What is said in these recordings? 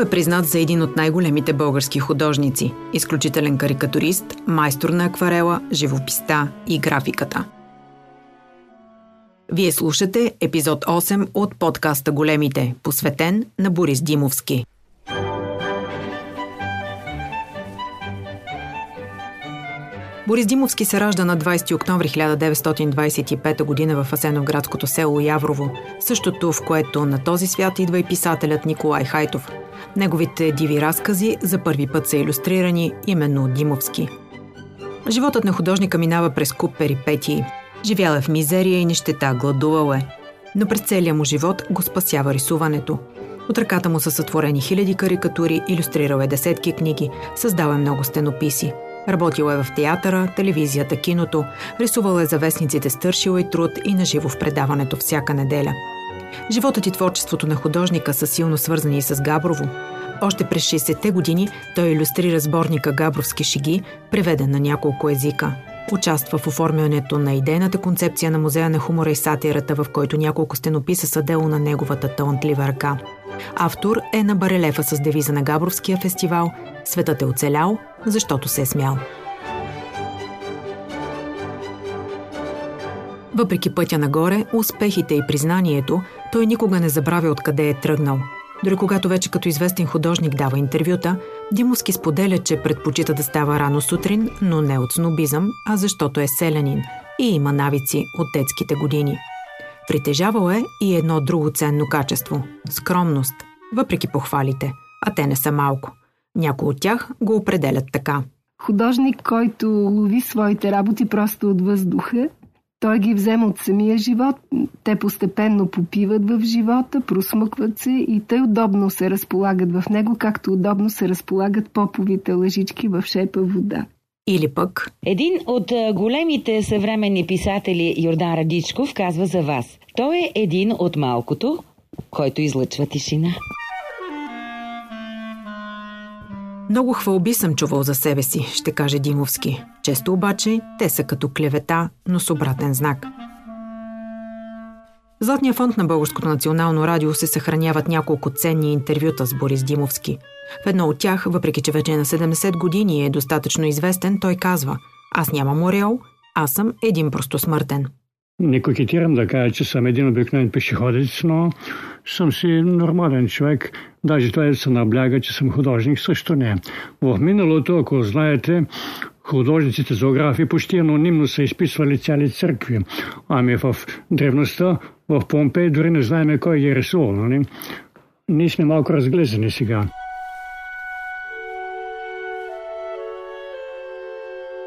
Е признат за един от най-големите български художници, изключителен карикатурист, майстор на акварела, живописта и графиката. Вие слушате епизод 8 от подкаста Големите, посветен на Борис Димовски. Борис Димовски се ражда на 20 октомври 1925 г. в Асеновградското село Яврово, същото в което на този свят идва и писателят Николай Хайтов. Неговите диви разкази за първи път са иллюстрирани именно от Димовски. Животът на художника минава през куп перипетии. Живял е в мизерия и нищета, гладувал е. Но през целия му живот го спасява рисуването. От ръката му са сътворени хиляди карикатури, иллюстрирал е десетки книги, създал е много стенописи – Работил е в театъра, телевизията, киното, рисувал е за вестниците Стършил и труд и наживо в предаването всяка неделя. Животът и творчеството на художника са силно свързани с Габрово. Още през 60-те години той иллюстрира сборника Габровски шиги, преведен на няколко езика. Участва в оформянето на идейната концепция на Музея на хумора и сатирата, в който няколко стенописа са дело на неговата талантлива ръка. Автор е на барелефа с девиза на Габровския фестивал Светът е оцелял, защото се е смял. Въпреки пътя нагоре, успехите и признанието, той никога не забравя откъде е тръгнал. Дори когато вече като известен художник дава интервюта, Димовски споделя, че предпочита да става рано сутрин, но не от снобизъм, а защото е селянин и има навици от детските години. Притежавал е и едно друго ценно качество – скромност, въпреки похвалите, а те не са малко. Някои от тях го определят така. Художник, който лови своите работи просто от въздуха, той ги взема от самия живот, те постепенно попиват в живота, просмъкват се и те удобно се разполагат в него, както удобно се разполагат поповите лъжички в шепа вода. Или пък... Един от големите съвременни писатели Йордан Радичков казва за вас. Той е един от малкото, който излъчва тишина. Много хвалби съм чувал за себе си, ще каже Димовски. Често обаче те са като клевета, но с обратен знак. Златния фонд на Българското национално радио се съхраняват няколко ценни интервюта с Борис Димовски. В едно от тях, въпреки че вече е на 70 години и е достатъчно известен, той казва «Аз нямам ореол, аз съм един просто смъртен». Не кокетирам да кажа, че съм един обикновен пешеходец, но съм си нормален човек. Даже това да се набляга, че съм художник, също не. В миналото, ако знаете, художниците зоографи почти анонимно са изписвали цяли църкви. Ами в древността, в Помпей, дори не знаем кой ги е рисувал. Нали? Ние сме малко разглезени сега.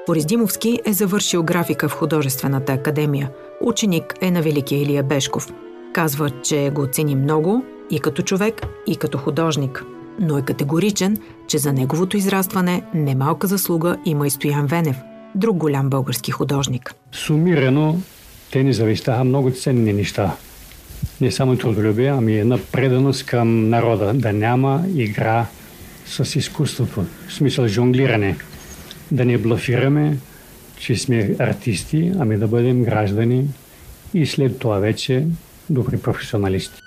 Борис Димовски е завършил графика в художествената академия. Ученик е на Великия Илия Бешков. Казва, че го цени много и като човек, и като художник. Но е категоричен, че за неговото израстване немалка заслуга има и Стоян Венев, друг голям български художник. Сумирано, те ни завещаха много ценни неща. Не само трудолюбие, ами една преданост към народа. Да няма игра с изкуството. В смисъл жонглиране – да не блафираме, че сме артисти, ами да бъдем граждани и след това вече добри професионалисти.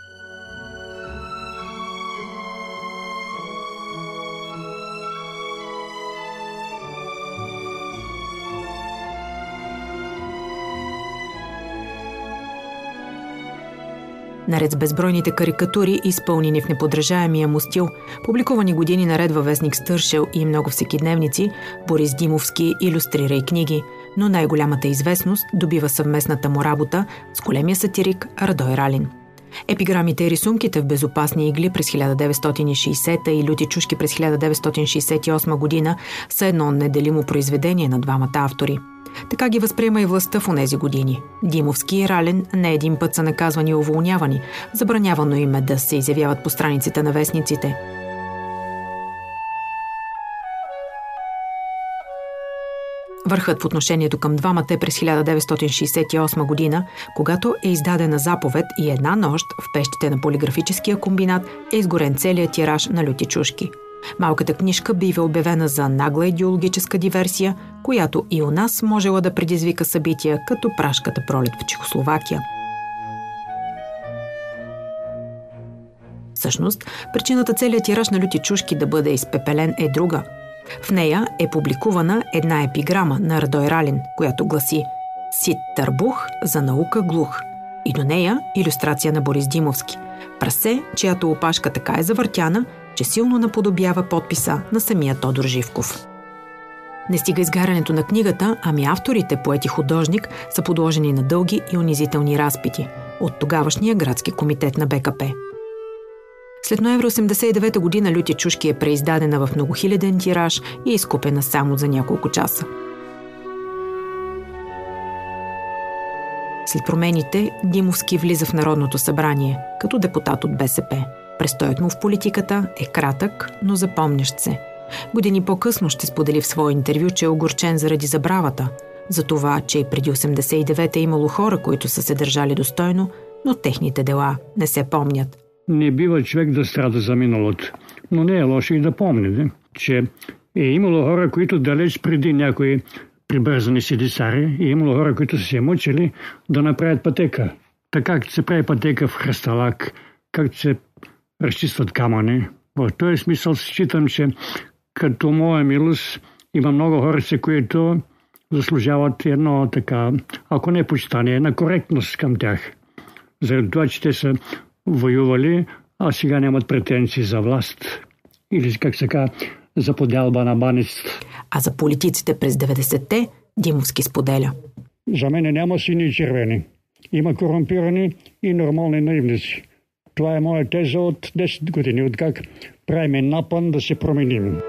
Наред с безбройните карикатури, изпълнени в неподражаемия му стил, публикувани години наред във вестник Стършел и много всекидневници, Борис Димовски иллюстрира и книги, но най-голямата известност добива съвместната му работа с големия сатирик Радой Ралин. Епиграмите и рисунките в безопасни игли през 1960 и люти чушки през 1968 година са едно неделимо произведение на двамата автори – така ги възприема и властта в онези години. Димовски и Рален не един път са наказвани и уволнявани. Забранявано им е да се изявяват по страниците на вестниците. Върхът в отношението към двамата е през 1968 година, когато е издадена заповед и една нощ в пещите на полиграфическия комбинат е изгорен целият тираж на люти чушки – Малката книжка бива обявена за нагла идеологическа диверсия, която и у нас можела да предизвика събития като прашката пролет в Чехословакия. Всъщност, причината целият тираж на люти чушки да бъде изпепелен е друга. В нея е публикувана една епиграма на Радой Ралин, която гласи «Сит търбух за наука глух» и до нея иллюстрация на Борис Димовски. Прасе, чиято опашка така е завъртяна, че силно наподобява подписа на самия Тодор Живков. Не стига изгарянето на книгата, ами авторите, поет и художник, са подложени на дълги и унизителни разпити от тогавашния градски комитет на БКП. След ноември 89 година Люти Чушки е преиздадена в многохиляден тираж и е изкупена само за няколко часа. След промените, Димовски влиза в Народното събрание като депутат от БСП. Престоят му в политиката е кратък, но запомнящ се. Години по-късно ще сподели в свое интервю, че е огорчен заради забравата, за това, че и преди 89-та е имало хора, които са се държали достойно, но техните дела не се помнят. Не бива човек да страда за миналото, но не е лошо и да помни, че е имало хора, които далеч преди някои прибързани седисари, е имало хора, които са се мъчили да направят пътека. Така както се прави пътека в хръсталак, както се разчистват камъни. В този смисъл считам, че като моя милост има много хора, които заслужават едно така, ако не почитание, на коректност към тях. Заради това, че те са воювали, а сега нямат претенции за власт. Или как се казва, за подялба на банец. А за политиците през 90-те Димовски споделя. За мен няма сини и червени. Има корумпирани и нормални наивници. Това е моя теза от 10 години, от как правим напън да се променим.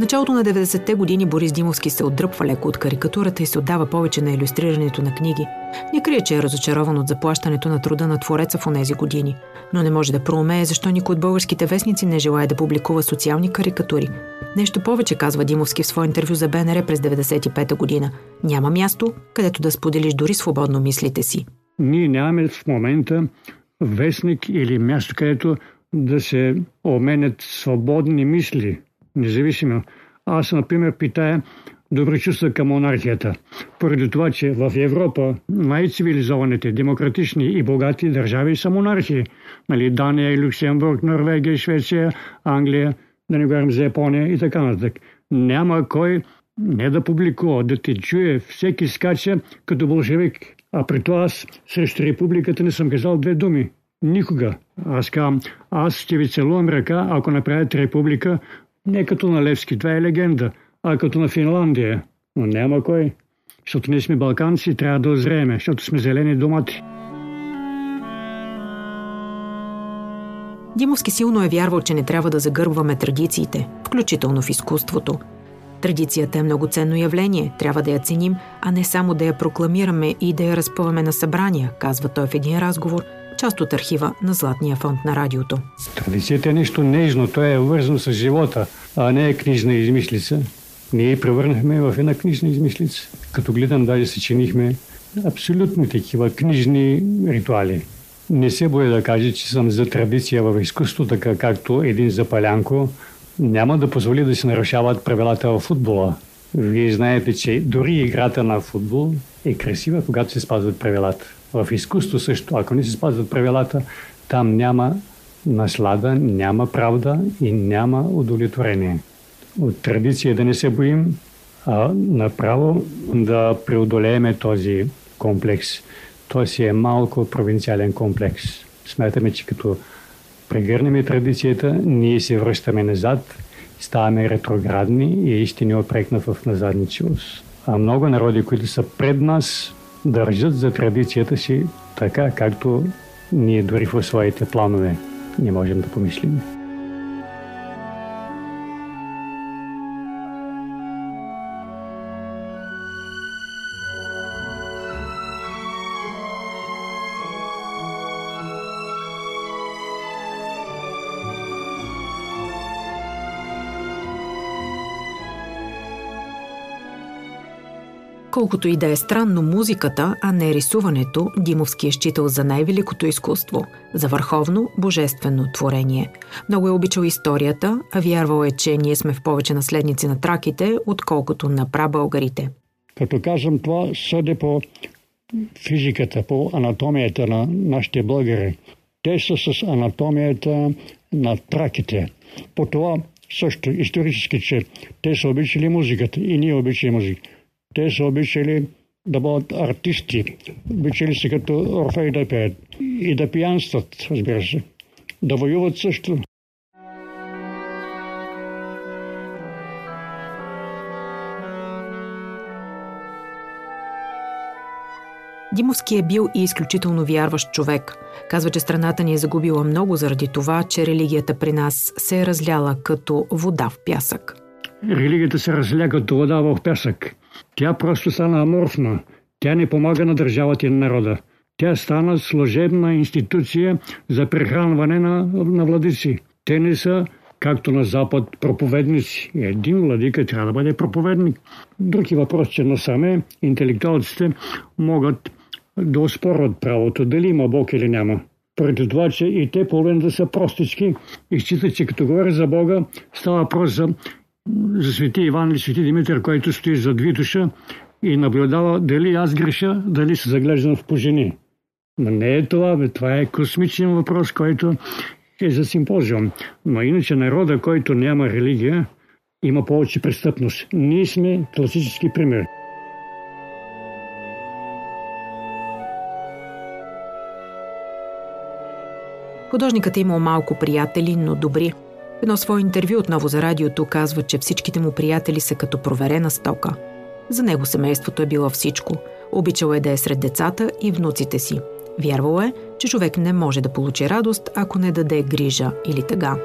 Началото на 90-те години Борис Димовски се отдръпва леко от карикатурата и се отдава повече на иллюстрирането на книги. Не крие, че е разочарован от заплащането на труда на твореца в онези години. Но не може да проумее защо никой от българските вестници не желая да публикува социални карикатури. Нещо повече, казва Димовски в свое интервю за БНР през 95-та година. Няма място, където да споделиш дори свободно мислите си. Ние нямаме в момента вестник или място, където да се обменят свободни мисли независимо. Аз, например, питая добри чувства към монархията. Поради това, че в Европа най-цивилизованите, демократични и богати държави са монархии. Нали, Дания, Люксембург, Норвегия, Швеция, Англия, да не говорим за Япония и така нататък. Няма кой не да публикува, да те чуе, всеки скача като болшевик. А при това аз срещу републиката не съм казал две думи. Никога. Аз казвам, аз ще ви целувам ръка, ако направят република, не като на Левски, това е легенда, а като на Финландия. Но няма кой. Защото ние сме балканци, трябва да озрееме, защото сме зелени домати. Димовски силно е вярвал, че не трябва да загърбваме традициите, включително в изкуството. Традицията е много ценно явление, трябва да я ценим, а не само да я прокламираме и да я разпъваме на събрания, казва той в един разговор – част от архива на Златния фонд на радиото. Традицията е нещо нежно, то е вързано с живота, а не е книжна измислица. Ние превърнахме в една книжна измислица. Като гледам, даже съчинихме абсолютно такива книжни ритуали. Не се боя да кажа, че съм за традиция в изкуство, така както един запалянко няма да позволи да се нарушават правилата в футбола. Вие знаете, че дори играта на футбол е красива, когато се спазват правилата. В изкуство също, ако не се спазват правилата, там няма наслада, няма правда и няма удовлетворение. От традиция да не се боим, а направо да преодолееме този комплекс. Той си е малко провинциален комплекс. Смятаме, че като прегърнем традицията, ние се връщаме назад, ставаме ретроградни и ще ни опрекна в назадничивост. А много народи, които са пред нас, държат за традицията си така, както ние дори в своите планове не можем да помислим. Колкото и да е странно музиката, а не рисуването, Димовски е считал за най-великото изкуство, за върховно, божествено творение. Много е обичал историята, а вярвал е, че ние сме в повече наследници на траките, отколкото на прабългарите. Като казвам това, съде по физиката, по анатомията на нашите българи. Те са с анатомията на траките. По това също исторически, че те са обичали музиката и ние обичали музика. Те са обичали да бъдат артисти. Обичали се като Орфей да пеят и да пиянстват, разбира се. Да воюват също. Димовски е бил и изключително вярващ човек. Казва, че страната ни е загубила много заради това, че религията при нас се е разляла като вода в пясък. Религията се разля като вода в пясък. Тя просто стана аморфна. Тя не помага на държавата и на народа. Тя стана служебна институция за прехранване на, на владици. Те не са както на Запад, проповедници. Един владика трябва да бъде проповедник. Други въпрос, че насаме интелектуалците могат да оспорват правото, дали има Бог или няма. Поради това, че и те половината са простички и считат, че като говоря за Бога, става въпрос за, за свети Иван или свети Димитър, който стои зад Витуша и наблюдава дали аз греша, дали се заглеждам в пожени. Но не е това, бе. това е космичен въпрос, който е за симпозиум. Но иначе народа, който няма религия, има повече престъпност. Ние сме класически пример. Художникът е имал малко приятели, но добри. Едно свое интервю отново за радиото казва, че всичките му приятели са като проверена стока. За него семейството е било всичко. Обичал е да е сред децата и внуците си. Вярвал е, че човек не може да получи радост, ако не даде грижа или тъга.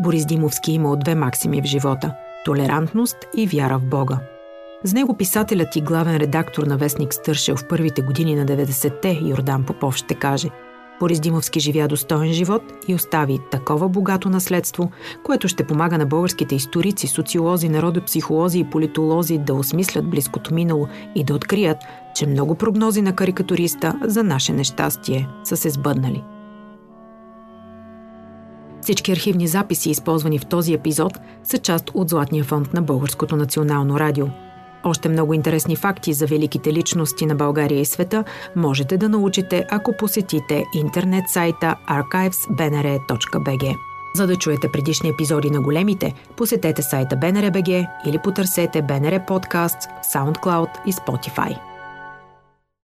Борис Димовски имал две максими в живота – толерантност и вяра в Бога. С него писателят и главен редактор на Вестник Стършел в първите години на 90-те Йордан Попов ще каже Борис Димовски живя достоен живот и остави такова богато наследство, което ще помага на българските историци, социолози, народопсихолози и политолози да осмислят близкото минало и да открият, че много прогнози на карикатуриста за наше нещастие са се сбъднали. Всички архивни записи, използвани в този епизод, са част от Златния фонд на Българското национално радио. Още много интересни факти за великите личности на България и света можете да научите, ако посетите интернет сайта archivesbnr.bg. За да чуете предишни епизоди на големите, посетете сайта BNR.bg или потърсете BNR Podcast в SoundCloud и Spotify.